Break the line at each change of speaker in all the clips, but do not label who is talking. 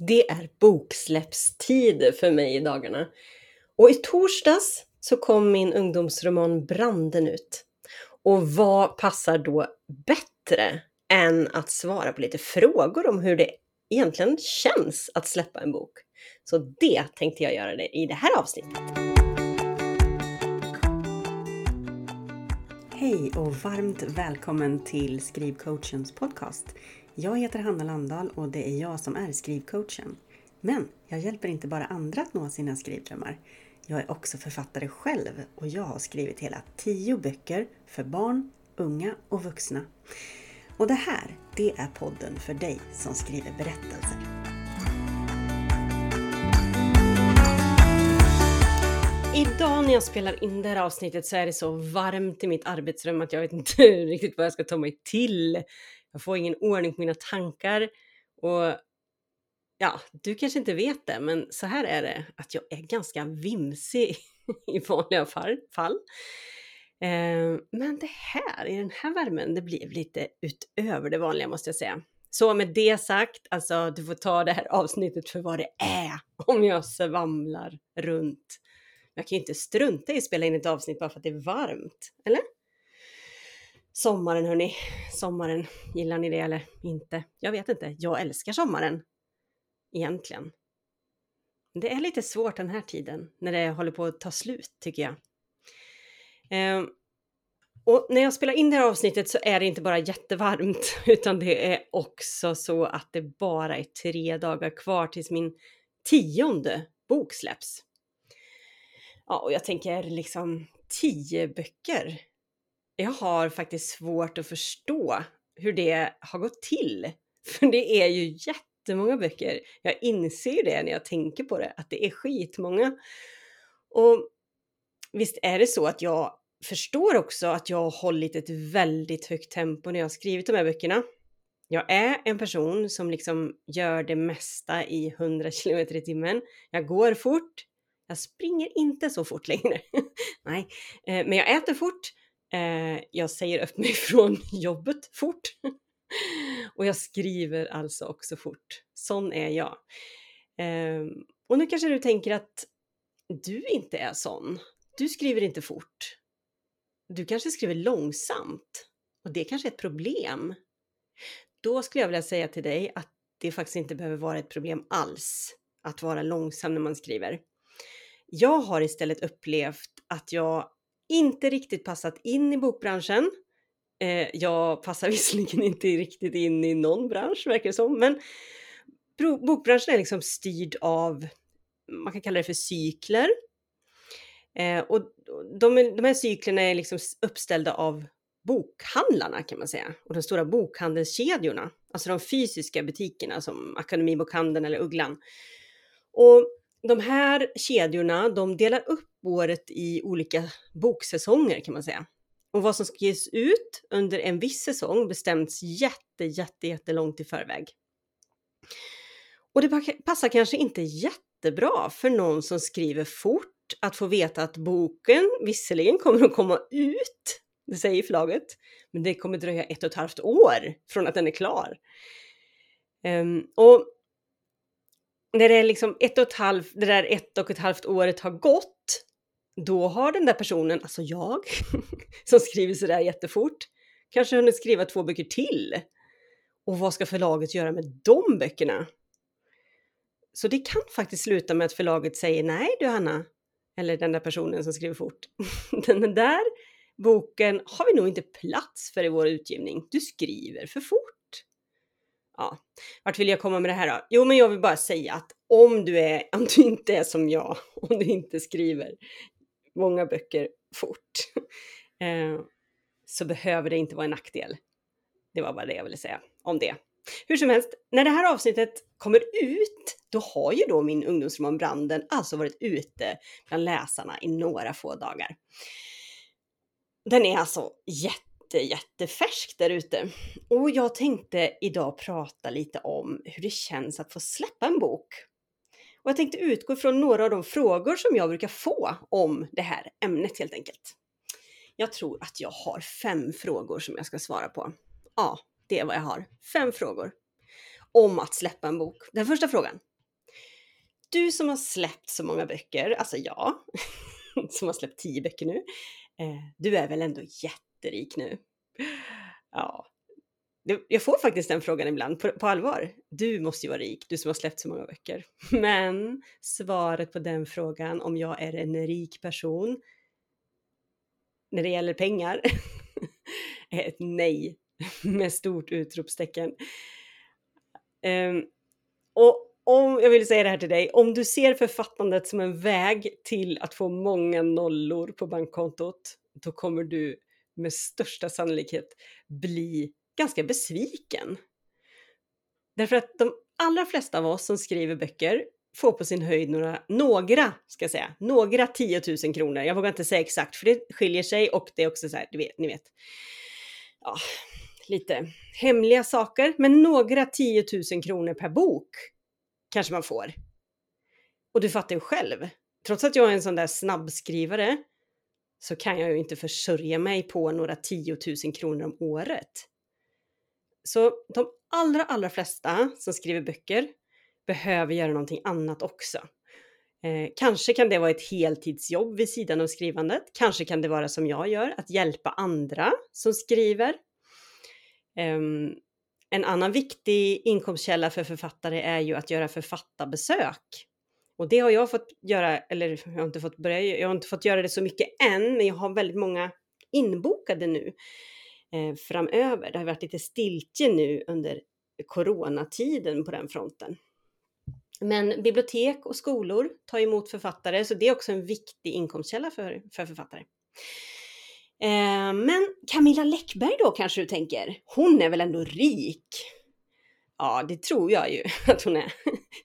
Det är boksläppstider för mig i dagarna. Och i torsdags så kom min ungdomsroman Branden ut. Och vad passar då bättre än att svara på lite frågor om hur det egentligen känns att släppa en bok? Så det tänkte jag göra det i det här avsnittet.
Hej och varmt välkommen till Skrivcoachens podcast. Jag heter Hanna Landahl och det är jag som är skrivcoachen. Men jag hjälper inte bara andra att nå sina skrivdrömmar. Jag är också författare själv och jag har skrivit hela tio böcker för barn, unga och vuxna. Och det här, det är podden för dig som skriver berättelser.
Idag när jag spelar in det här avsnittet så är det så varmt i mitt arbetsrum att jag vet inte riktigt vad jag ska ta mig till. Jag får ingen ordning på mina tankar och ja, du kanske inte vet det, men så här är det att jag är ganska vimsig i vanliga fall. Eh, men det här, i den här värmen, det blev lite utöver det vanliga måste jag säga. Så med det sagt, alltså du får ta det här avsnittet för vad det är om jag svamlar runt. Jag kan ju inte strunta i att spela in ett avsnitt bara för att det är varmt, eller? Sommaren hörni, sommaren, gillar ni det eller inte? Jag vet inte, jag älskar sommaren. Egentligen. Det är lite svårt den här tiden, när det håller på att ta slut tycker jag. Eh, och när jag spelar in det här avsnittet så är det inte bara jättevarmt, utan det är också så att det bara är tre dagar kvar tills min tionde bok släpps. Ja, och jag tänker liksom tio böcker jag har faktiskt svårt att förstå hur det har gått till. För det är ju jättemånga böcker. Jag inser ju det när jag tänker på det, att det är skitmånga. Och visst är det så att jag förstår också att jag har hållit ett väldigt högt tempo när jag har skrivit de här böckerna. Jag är en person som liksom gör det mesta i 100 km i timmen. Jag går fort. Jag springer inte så fort längre. Nej, eh, men jag äter fort. Eh, jag säger upp mig från jobbet fort. och jag skriver alltså också fort. Sån är jag. Eh, och nu kanske du tänker att du inte är sån. Du skriver inte fort. Du kanske skriver långsamt. Och det kanske är ett problem. Då skulle jag vilja säga till dig att det faktiskt inte behöver vara ett problem alls att vara långsam när man skriver. Jag har istället upplevt att jag inte riktigt passat in i bokbranschen. Eh, jag passar visserligen inte riktigt in i någon bransch verkar det som, men bokbranschen är liksom styrd av, man kan kalla det för cykler. Eh, och de, de här cyklerna är liksom uppställda av bokhandlarna kan man säga och de stora bokhandelskedjorna, alltså de fysiska butikerna som Akademibokhandeln eller Ugglan. Och de här kedjorna, de delar upp året i olika boksäsonger kan man säga. Och vad som ska ges ut under en viss säsong bestäms jätte, jätte, jättelångt i förväg. Och det passar kanske inte jättebra för någon som skriver fort att få veta att boken visserligen kommer att komma ut, det säger förlaget, men det kommer dröja ett och ett halvt år från att den är klar. Um, och när det är liksom ett och ett halvt, det där ett och ett halvt året har gått, då har den där personen, alltså jag, som skriver sådär jättefort, kanske hunnit skriva två böcker till. Och vad ska förlaget göra med de böckerna? Så det kan faktiskt sluta med att förlaget säger nej du Hanna, eller den där personen som skriver fort. Den där boken har vi nog inte plats för i vår utgivning. Du skriver för fort ja, vart vill jag komma med det här då? Jo, men jag vill bara säga att om du, är, om du inte är som jag, om du inte skriver många böcker fort, eh, så behöver det inte vara en nackdel. Det var bara det jag ville säga om det. Hur som helst, när det här avsnittet kommer ut, då har ju då min ungdomsroman Branden alltså varit ute bland läsarna i några få dagar. Den är alltså jätte inte jättefärsk där ute. Och jag tänkte idag prata lite om hur det känns att få släppa en bok. Och jag tänkte utgå från några av de frågor som jag brukar få om det här ämnet helt enkelt. Jag tror att jag har fem frågor som jag ska svara på. Ja, det är vad jag har. Fem frågor. om att släppa en bok. Den första frågan. Du som har släppt så många böcker, alltså jag, som har släppt tio böcker nu, eh, du är väl ändå jätterik nu? Ja, jag får faktiskt den frågan ibland på, på, allvar. Du måste ju vara rik, du som har släppt så många böcker. Men svaret på den frågan, om jag är en rik person när det gäller pengar, är ett nej med stort utropstecken. Um, och om jag vill säga det här till dig, om du ser författandet som en väg till att få många nollor på bankkontot, då kommer du med största sannolikhet bli ganska besviken. Därför att de allra flesta av oss som skriver böcker får på sin höjd några, några, ska jag säga, några 10 000 kronor. Jag vågar inte säga exakt för det skiljer sig och det är också så här, du vet, ni vet, ja, lite hemliga saker, men några 10 000 kronor per bok kanske man får. Och du fattar ju själv, trots att jag är en sån där snabbskrivare så kan jag ju inte försörja mig på några 10 000 kronor om året. Så de allra, allra flesta som skriver böcker behöver göra någonting annat också. Eh, kanske kan det vara ett heltidsjobb vid sidan av skrivandet. Kanske kan det vara som jag gör, att hjälpa andra som skriver. Eh, en annan viktig inkomstkälla för författare är ju att göra författarbesök. Och det har jag fått göra, eller jag har inte fått börja, jag har inte fått göra det så mycket än, men jag har väldigt många inbokade nu eh, framöver. Det har varit lite stiltje nu under coronatiden på den fronten. Men bibliotek och skolor tar emot författare, så det är också en viktig inkomstkälla för, för författare. Eh, men Camilla Läckberg då kanske du tänker? Hon är väl ändå rik? Ja, det tror jag ju att hon är.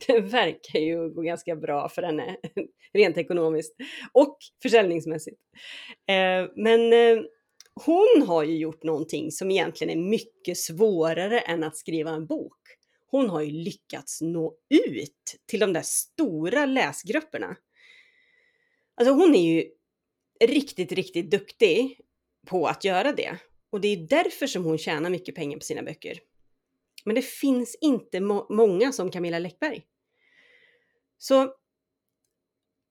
Det verkar ju gå ganska bra för henne rent ekonomiskt och försäljningsmässigt. Eh, men eh, hon har ju gjort någonting som egentligen är mycket svårare än att skriva en bok. Hon har ju lyckats nå ut till de där stora läsgrupperna. Alltså hon är ju riktigt, riktigt duktig på att göra det. Och det är därför som hon tjänar mycket pengar på sina böcker. Men det finns inte må många som Camilla Läckberg. Så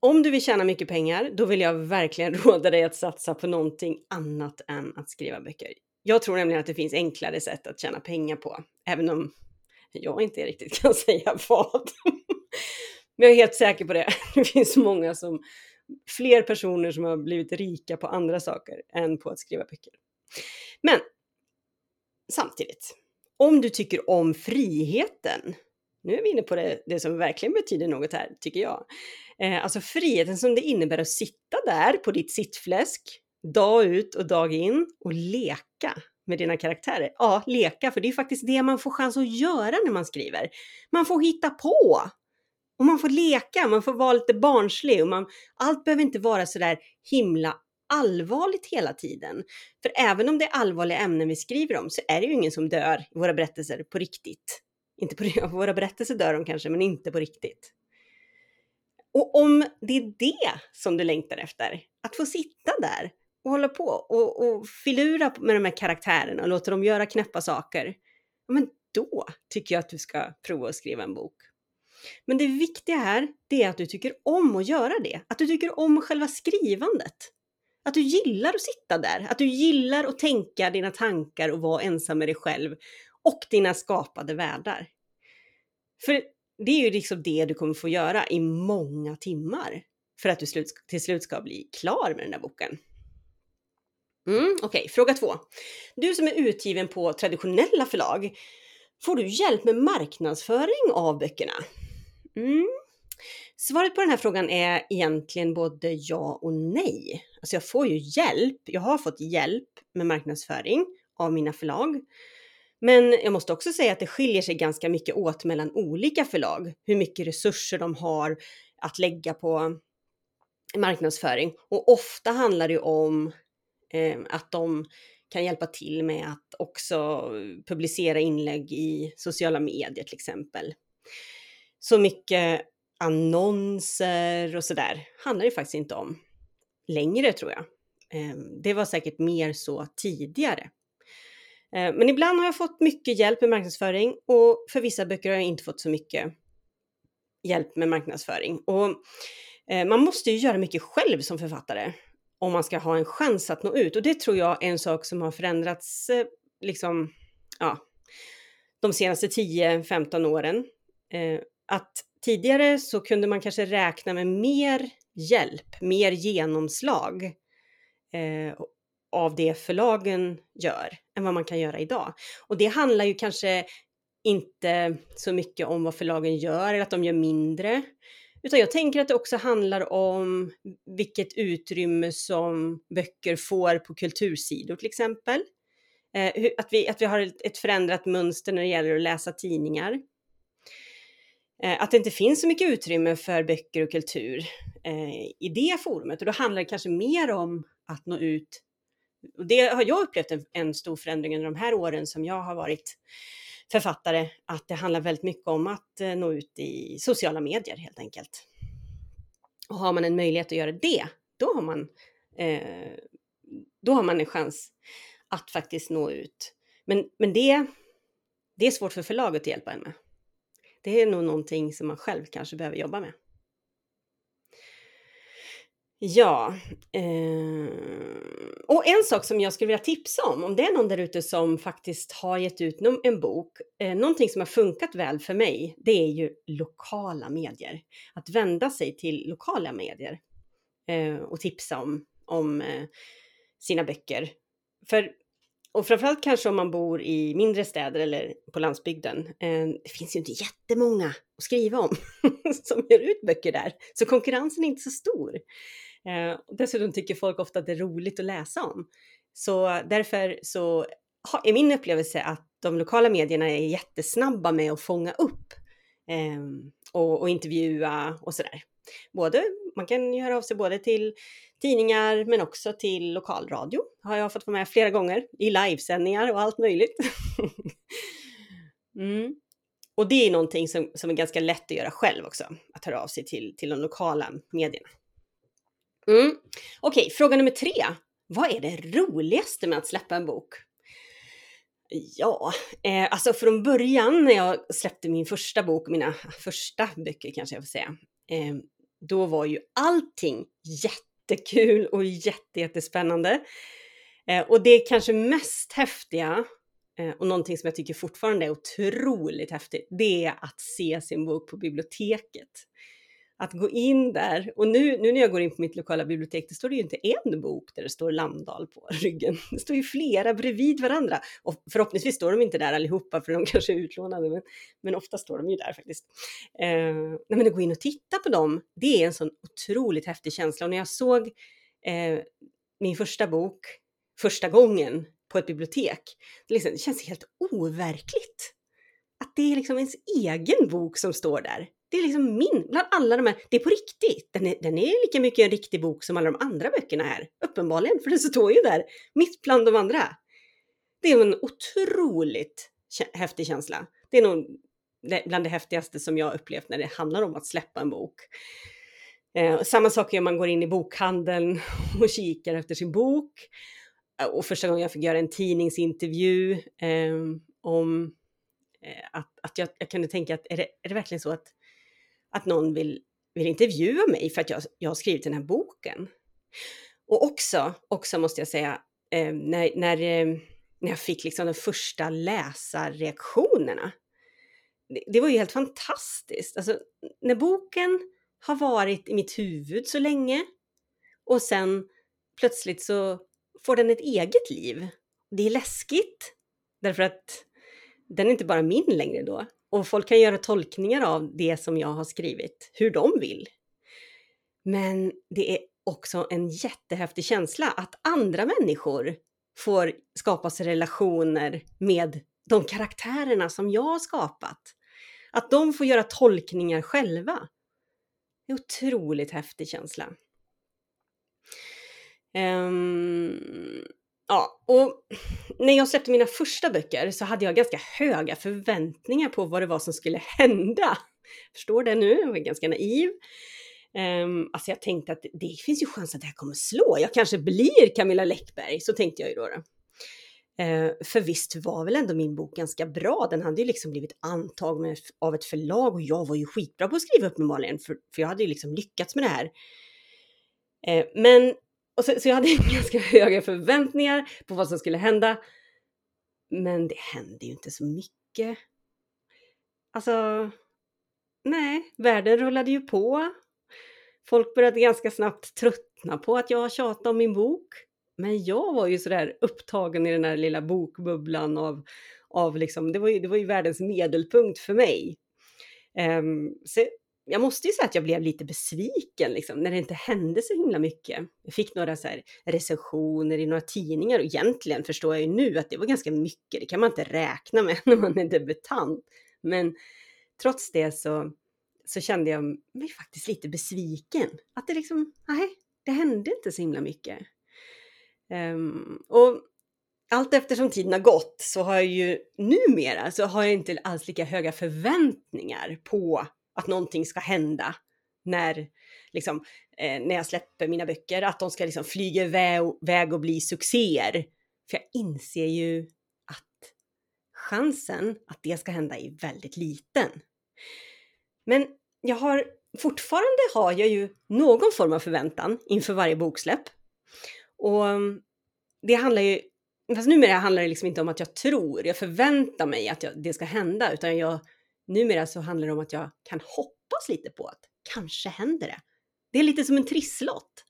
om du vill tjäna mycket pengar, då vill jag verkligen råda dig att satsa på någonting annat än att skriva böcker. Jag tror nämligen att det finns enklare sätt att tjäna pengar på, även om jag inte riktigt kan säga vad. Men jag är helt säker på det. Det finns många som, fler personer som har blivit rika på andra saker än på att skriva böcker. Men samtidigt, om du tycker om friheten, nu är vi inne på det, det som verkligen betyder något här, tycker jag. Eh, alltså friheten som det innebär att sitta där på ditt sittfläsk, dag ut och dag in och leka med dina karaktärer. Ja, leka, för det är faktiskt det man får chans att göra när man skriver. Man får hitta på! Och man får leka, man får vara lite barnslig och man, allt behöver inte vara sådär himla allvarligt hela tiden. För även om det är allvarliga ämnen vi skriver om så är det ju ingen som dör i våra berättelser på riktigt. Inte på våra berättelser dör de kanske, men inte på riktigt. Och om det är det som du längtar efter, att få sitta där och hålla på och, och filura med de här karaktärerna och låta dem göra knäppa saker, men då tycker jag att du ska prova att skriva en bok. Men det viktiga här, det är att du tycker om att göra det. Att du tycker om själva skrivandet. Att du gillar att sitta där, att du gillar att tänka dina tankar och vara ensam med dig själv och dina skapade världar. För det är ju liksom det du kommer få göra i många timmar för att du till slut ska bli klar med den där boken. Mm, Okej, okay. fråga två. Du som är utgiven på traditionella förlag, får du hjälp med marknadsföring av böckerna? Mm. Svaret på den här frågan är egentligen både ja och nej. Alltså jag får ju hjälp. Jag har fått hjälp med marknadsföring av mina förlag. Men jag måste också säga att det skiljer sig ganska mycket åt mellan olika förlag. Hur mycket resurser de har att lägga på marknadsföring. Och ofta handlar det om eh, att de kan hjälpa till med att också publicera inlägg i sociala medier till exempel. Så mycket annonser och sådär handlar det faktiskt inte om längre tror jag. Ehm, det var säkert mer så tidigare. Ehm, men ibland har jag fått mycket hjälp med marknadsföring och för vissa böcker har jag inte fått så mycket hjälp med marknadsföring. Och eh, man måste ju göra mycket själv som författare om man ska ha en chans att nå ut. Och det tror jag är en sak som har förändrats eh, liksom, ja, de senaste 10-15 åren. Eh, att tidigare så kunde man kanske räkna med mer hjälp, mer genomslag eh, av det förlagen gör än vad man kan göra idag. Och det handlar ju kanske inte så mycket om vad förlagen gör eller att de gör mindre, utan jag tänker att det också handlar om vilket utrymme som böcker får på kultursidor till exempel. Eh, att, vi, att vi har ett förändrat mönster när det gäller att läsa tidningar. Eh, att det inte finns så mycket utrymme för böcker och kultur eh, i det forumet och då handlar det kanske mer om att nå ut. Och det har jag upplevt en, en stor förändring under de här åren som jag har varit författare, att det handlar väldigt mycket om att eh, nå ut i sociala medier helt enkelt. Och har man en möjlighet att göra det, då har man, eh, då har man en chans att faktiskt nå ut. Men, men det, det är svårt för förlaget att hjälpa en med. Det är nog någonting som man själv kanske behöver jobba med. Ja, eh, och en sak som jag skulle vilja tipsa om, om det är någon där ute som faktiskt har gett ut en bok, eh, någonting som har funkat väl för mig, det är ju lokala medier. Att vända sig till lokala medier eh, och tipsa om, om eh, sina böcker. För och framförallt kanske om man bor i mindre städer eller på landsbygden. Eh, det finns ju inte jättemånga att skriva om som ger ut böcker där, så konkurrensen är inte så stor. Eh, dessutom tycker folk ofta att det är roligt att läsa om. Så därför så är min upplevelse att de lokala medierna är jättesnabba med att fånga upp eh, och, intervjua och sådär. Både, man kan höra av sig både till tidningar men också till lokalradio. Har jag fått vara med flera gånger i livesändningar och allt möjligt. mm. Och det är någonting som, som är ganska lätt att göra själv också, att höra av sig till, till de lokala medierna. Mm. Okej, okay, fråga nummer tre. Vad är det roligaste med att släppa en bok? Ja, eh, alltså från början när jag släppte min första bok, mina första böcker kanske jag får säga, eh, då var ju allting jätte jättekul och jätte, jättespännande. Eh, och det kanske mest häftiga eh, och någonting som jag tycker fortfarande är otroligt häftigt, det är att se sin bok på biblioteket. Att gå in där, och nu, nu när jag går in på mitt lokala bibliotek, det står det ju inte en bok där det står Landal på ryggen. Det står ju flera bredvid varandra. Och förhoppningsvis står de inte där allihopa, för de kanske är utlånade, men, men ofta står de ju där faktiskt. Eh, nej, men att gå in och titta på dem, det är en sån otroligt häftig känsla. Och när jag såg eh, min första bok första gången på ett bibliotek, det, liksom, det känns helt overkligt. Att det är liksom ens egen bok som står där. Det är liksom min, bland alla de här, det är på riktigt. Den är, den är lika mycket en riktig bok som alla de andra böckerna är. Uppenbarligen, för den står ju där, mitt bland de andra. Det är en otroligt häftig känsla. Det är nog bland det häftigaste som jag upplevt när det handlar om att släppa en bok. Eh, samma sak är om man går in i bokhandeln och kikar efter sin bok. Eh, och första gången jag fick göra en tidningsintervju eh, om eh, att, att jag, jag kunde tänka att är det, är det verkligen så att att någon vill, vill intervjua mig för att jag, jag har skrivit den här boken. Och också, också måste jag säga, eh, när, när, eh, när jag fick liksom de första läsarreaktionerna. Det, det var ju helt fantastiskt. Alltså, när boken har varit i mitt huvud så länge och sen plötsligt så får den ett eget liv. Det är läskigt därför att den är inte bara min längre då, och folk kan göra tolkningar av det som jag har skrivit, hur de vill. Men det är också en jättehäftig känsla att andra människor får skapa sig relationer med de karaktärerna som jag har skapat. Att de får göra tolkningar själva. Det är en otroligt häftig känsla. Um, Ja, och när jag släppte mina första böcker så hade jag ganska höga förväntningar på vad det var som skulle hända. Förstår det nu? Jag var ganska naiv. Um, alltså jag tänkte att det finns ju chans att det här kommer slå. Jag kanske blir Camilla Läckberg, så tänkte jag ju då. då. Uh, för visst var väl ändå min bok ganska bra. Den hade ju liksom blivit antagen av ett förlag och jag var ju skitbra på att skriva uppenbarligen för, för jag hade ju liksom lyckats med det här. Ehm, men, och så, så jag hade ganska höga förväntningar på vad som skulle hända. Men det hände ju inte så mycket. Alltså, nej, världen rullade ju på. Folk började ganska snabbt tröttna på att jag tjatade om min bok. Men jag var ju sådär upptagen i den här lilla bokbubblan av, av liksom, det var ju, det var ju världens medelpunkt för mig. Um, så jag måste ju säga att jag blev lite besviken liksom, när det inte hände så himla mycket. Jag fick några så här recensioner i några tidningar och egentligen förstår jag ju nu att det var ganska mycket. Det kan man inte räkna med när man är debutant. Men trots det så, så kände jag mig faktiskt lite besviken. Att det liksom, nej, det hände inte så himla mycket. Um, och allt eftersom tiden har gått så har jag ju numera så har jag inte alls lika höga förväntningar på att någonting ska hända när, liksom, eh, när jag släpper mina böcker, att de ska liksom flyga iväg och bli succéer. För jag inser ju att chansen att det ska hända är väldigt liten. Men jag har fortfarande har jag ju någon form av förväntan inför varje boksläpp. Och mm, det handlar ju, fast numera handlar det liksom inte om att jag tror, jag förväntar mig att jag, det ska hända, utan jag, numera så handlar det om att jag kan hoppas lite på att kanske händer det. Det är lite som en trisslott.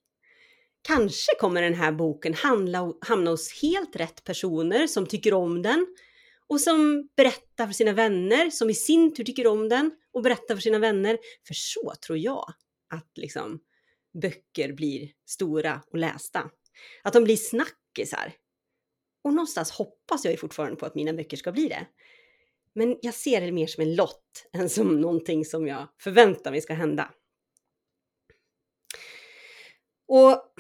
Kanske kommer den här boken handla, hamna hos helt rätt personer som tycker om den och som berättar för sina vänner som i sin tur tycker om den och berättar för sina vänner. För så tror jag att liksom böcker blir stora och lästa. Att de blir snackisar. Och någonstans hoppas jag ju fortfarande på att mina böcker ska bli det. Men jag ser det mer som en lott än som någonting som jag förväntar mig ska hända. Och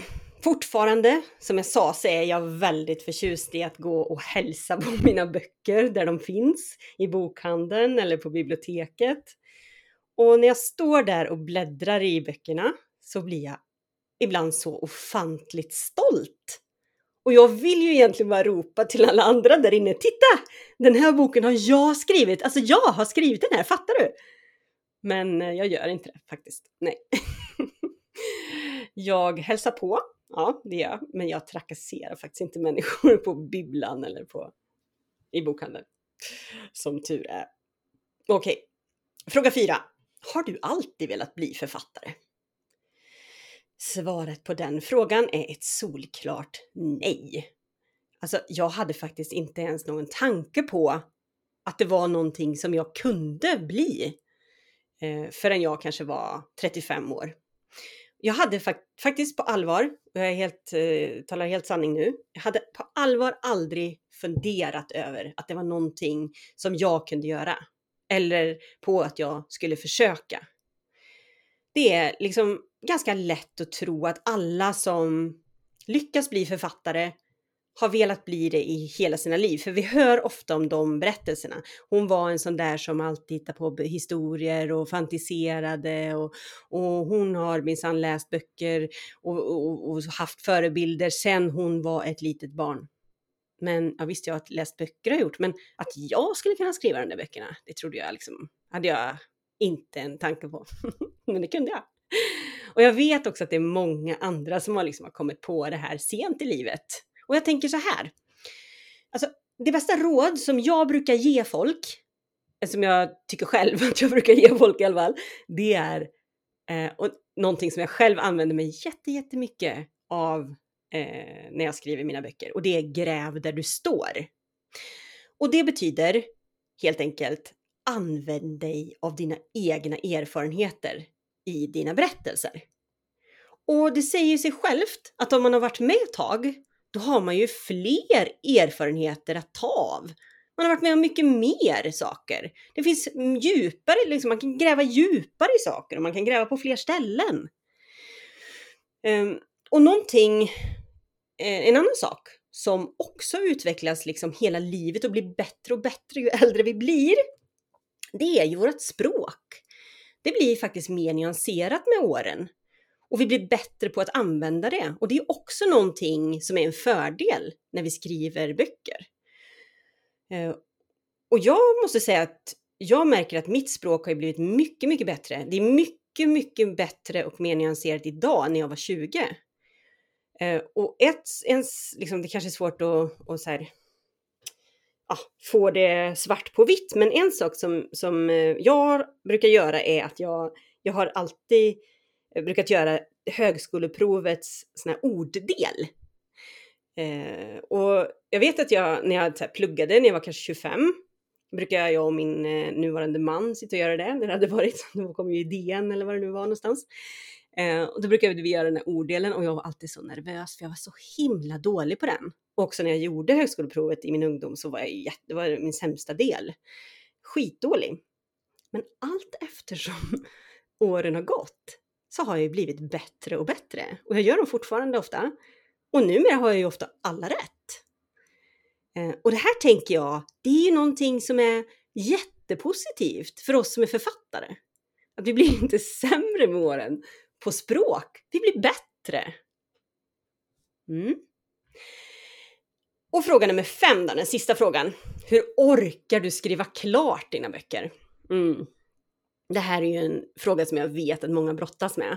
fortfarande, som jag sa, så är jag väldigt förtjust i att gå och hälsa på mina böcker där de finns, i bokhandeln eller på biblioteket. Och när jag står där och bläddrar i böckerna så blir jag ibland så ofantligt stolt. Och jag vill ju egentligen bara ropa till alla andra där inne, titta! Den här boken har jag skrivit, alltså jag har skrivit den här, fattar du? Men eh, jag gör inte det faktiskt, nej. jag hälsar på, ja det gör jag, men jag trakasserar faktiskt inte människor på bibblan eller på, i bokhandeln. Som tur är. Okej, fråga fyra. Har du alltid velat bli författare? Svaret på den frågan är ett solklart nej. Alltså, jag hade faktiskt inte ens någon tanke på att det var någonting som jag kunde bli eh, förrän jag kanske var 35 år. Jag hade fak faktiskt på allvar, och jag är helt, eh, talar helt sanning nu, jag hade på allvar aldrig funderat över att det var någonting som jag kunde göra. Eller på att jag skulle försöka. Det är liksom ganska lätt att tro att alla som lyckas bli författare har velat bli det i hela sina liv. För vi hör ofta om de berättelserna. Hon var en sån där som alltid hittade på historier och fantiserade och, och hon har minsann läst böcker och, och, och, haft förebilder sen hon var ett litet barn. Men ja, visst, jag har läst böcker har gjort, men att jag skulle kunna skriva de där böckerna, det trodde jag liksom, hade jag inte en tanke på. men det kunde jag. Och jag vet också att det är många andra som har, liksom har kommit på det här sent i livet. Och jag tänker så här. Alltså, det bästa råd som jag brukar ge folk, eh, som jag tycker själv att jag brukar ge folk i alla fall, det är eh, och någonting som jag själv använder mig jätte, jättemycket av eh, när jag skriver mina böcker och det är gräv där du står. Och det betyder helt enkelt använd dig av dina egna erfarenheter i dina berättelser. Och det säger sig självt att om man har varit med ett tag, då har man ju fler erfarenheter att ta av. Man har varit med om mycket mer saker. Det finns djupare, liksom, man kan gräva djupare i saker och man kan gräva på fler ställen. Um, och någonting, eh, en annan sak som också utvecklas liksom hela livet och blir bättre och bättre ju äldre vi blir, det är ju vårt språk det blir faktiskt mer nyanserat med åren. Och vi blir bättre på att använda det. Och det är också någonting som är en fördel när vi skriver böcker. Eh, och jag måste säga att jag märker att mitt språk har blivit mycket, mycket bättre. Det är mycket, mycket bättre och mer nyanserat idag när jag var 20. Eh, och ett, ens, liksom, det kanske är svårt att, att så här, ja, få det svart på vitt, men en sak som, som eh, jag brukar göra är att jag, jag har alltid eh, brukat göra högskoleprovets sån här orddel. Eh, och jag vet att jag när jag här, pluggade, när jag var kanske 25, brukar jag och min eh, nuvarande man sitta och göra det. Det hade varit, då kom ju idén eller vad det nu var någonstans. Eh, och då brukade vi göra den här orddelen och jag var alltid så nervös för jag var så himla dålig på den. Och också när jag gjorde högskoleprovet i min ungdom så var jag jätte, det var min sämsta del. Skitdålig. Men allt eftersom åren har gått så har jag ju blivit bättre och bättre. Och jag gör dem fortfarande ofta. Och numera har jag ju ofta alla rätt. Eh, och det här tänker jag, det är ju någonting som är jättepositivt för oss som är författare. Att vi blir inte sämre med åren på språk, vi blir bättre. Mm. Och fråga nummer fem då, den sista frågan. Hur orkar du skriva klart dina böcker? Mm. Det här är ju en fråga som jag vet att många brottas med.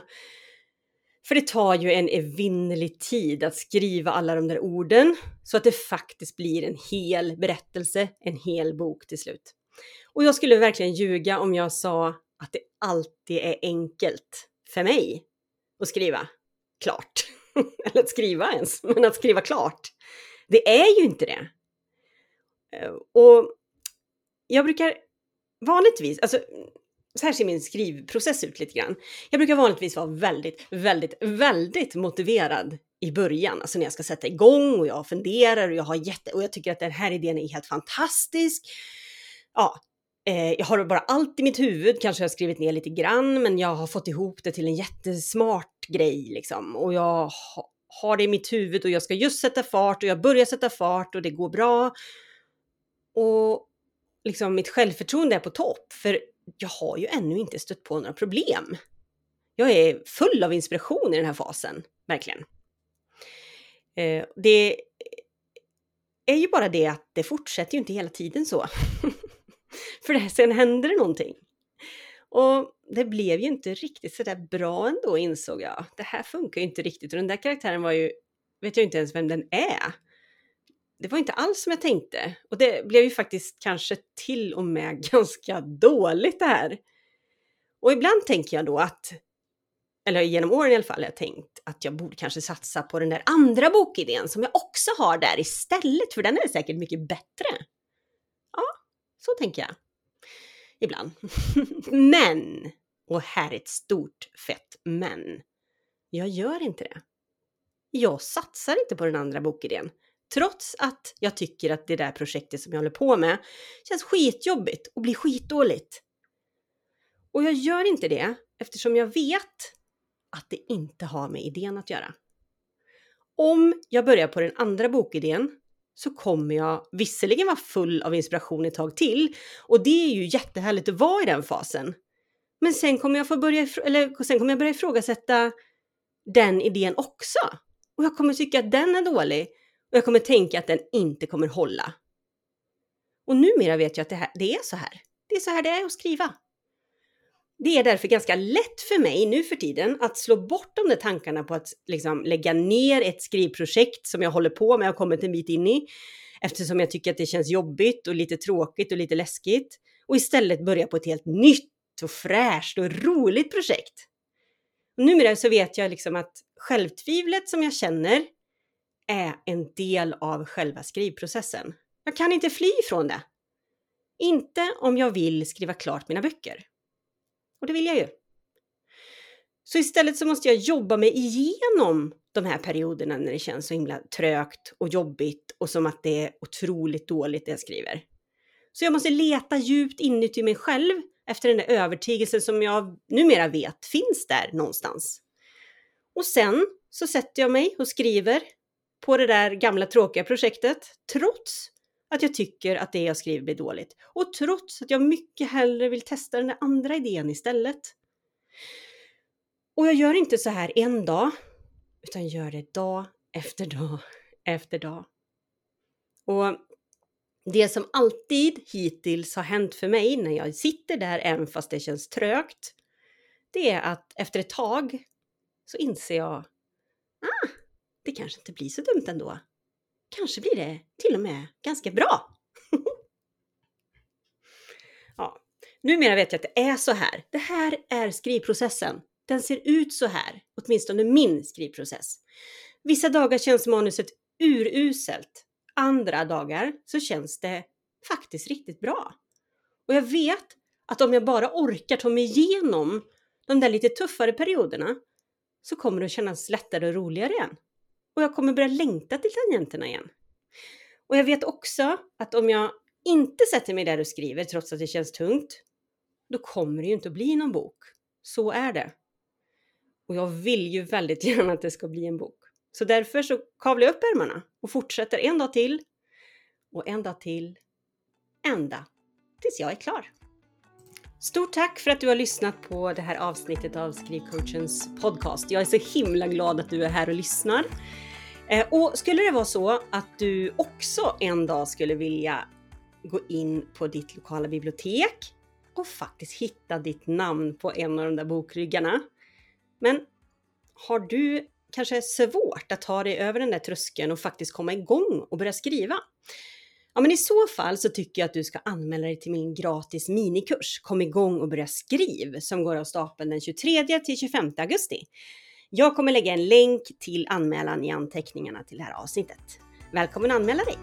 För det tar ju en evinnerlig tid att skriva alla de där orden så att det faktiskt blir en hel berättelse, en hel bok till slut. Och jag skulle verkligen ljuga om jag sa att det alltid är enkelt för mig att skriva klart. Eller att skriva ens, men att skriva klart. Det är ju inte det. Eh, och jag brukar vanligtvis, alltså så här ser min skrivprocess ut lite grann. Jag brukar vanligtvis vara väldigt, väldigt, väldigt motiverad i början, alltså när jag ska sätta igång och jag funderar och jag har jätte och jag tycker att den här idén är helt fantastisk. Ja, eh, jag har bara allt i mitt huvud, kanske har jag skrivit ner lite grann, men jag har fått ihop det till en jättesmart grej liksom och jag har det i mitt huvud och jag ska just sätta fart och jag börjar sätta fart och det går bra. Och liksom mitt självförtroende är på topp, för jag har ju ännu inte stött på några problem. Jag är full av inspiration i den här fasen, verkligen. Eh, det är ju bara det att det fortsätter ju inte hela tiden så. För det, sen händer det någonting. Och det blev ju inte riktigt sådär bra ändå insåg jag. Det här funkar ju inte riktigt och den där karaktären var ju, vet jag inte ens vem den är det var inte alls som jag tänkte. Och det blev ju faktiskt kanske till och med ganska dåligt det här. Och ibland tänker jag då att, eller genom åren i alla fall, har jag tänkt att jag borde kanske satsa på den där andra bokidén som jag också har där istället, för den är säkert mycket bättre. Ja, så tänker jag. Ibland. men, och här är ett stort fett men. Jag gör inte det. Jag satsar inte på den andra bokidén. Trots att jag tycker att det där projektet som jag håller på med känns skitjobbigt och blir skitdåligt. Och jag gör inte det eftersom jag vet att det inte har med idén att göra. Om jag börjar på den andra bokidén så kommer jag visserligen vara full av inspiration ett tag till och det är ju jättehärligt att vara i den fasen. Men sen kommer jag få börja, eller sen kommer jag börja ifrågasätta den idén också. Och jag kommer tycka att den är dålig och jag kommer tänka att den inte kommer hålla. Och numera vet jag att det, här, det är så här. Det är så här det är att skriva. Det är därför ganska lätt för mig nu för tiden att slå bort de där tankarna på att liksom lägga ner ett skrivprojekt som jag håller på med och kommit en bit in i. Eftersom jag tycker att det känns jobbigt och lite tråkigt och lite läskigt. Och istället börja på ett helt nytt och fräscht och roligt projekt. Och numera så vet jag liksom att självtvivlet som jag känner är en del av själva skrivprocessen. Jag kan inte fly ifrån det. Inte om jag vill skriva klart mina böcker. Och det vill jag ju. Så istället så måste jag jobba mig igenom de här perioderna när det känns så himla trögt och jobbigt och som att det är otroligt dåligt det jag skriver. Så jag måste leta djupt inuti mig själv efter den där övertygelsen som jag numera vet finns där någonstans. Och sen så sätter jag mig och skriver på det där gamla tråkiga projektet trots att jag tycker att det jag skriver blir dåligt och trots att jag mycket hellre vill testa den där andra idén istället. Och jag gör inte så här en dag, utan gör det dag efter dag efter dag. Och det som alltid hittills har hänt för mig när jag sitter där, även fast det känns trögt, det är att efter ett tag så inser jag, ah, det kanske inte blir så dumt ändå. Kanske blir det till och med ganska bra. ja, numera vet jag att det är så här. Det här är skrivprocessen. Den ser ut så här, åtminstone min skrivprocess. Vissa dagar känns manuset uruselt. Andra dagar så känns det faktiskt riktigt bra. Och jag vet att om jag bara orkar ta mig igenom de där lite tuffare perioderna så kommer det att kännas lättare och roligare igen. Och jag kommer börja längta till tangenterna igen. Och jag vet också att om jag inte sätter mig där och skriver trots att det känns tungt, då kommer det ju inte att bli någon bok. Så är det. Och jag vill ju väldigt gärna att det ska bli en bok. Så därför så kavlar jag upp ärmarna och fortsätter en dag till och en dag till, ända tills jag är klar. Stort tack för att du har lyssnat på det här avsnittet av Skrivcoachens podcast. Jag är så himla glad att du är här och lyssnar. Eh, och skulle det vara så att du också en dag skulle vilja gå in på ditt lokala bibliotek och faktiskt hitta ditt namn på en av de där bokryggarna. Men har du kanske svårt att ta dig över den där tröskeln och faktiskt komma igång och börja skriva? Ja, men i så fall så tycker jag att du ska anmäla dig till min gratis minikurs Kom igång och börja skriv som går av stapeln den 23 till 25 augusti. Jag kommer lägga en länk till anmälan i anteckningarna till det här avsnittet. Välkommen att anmäla dig!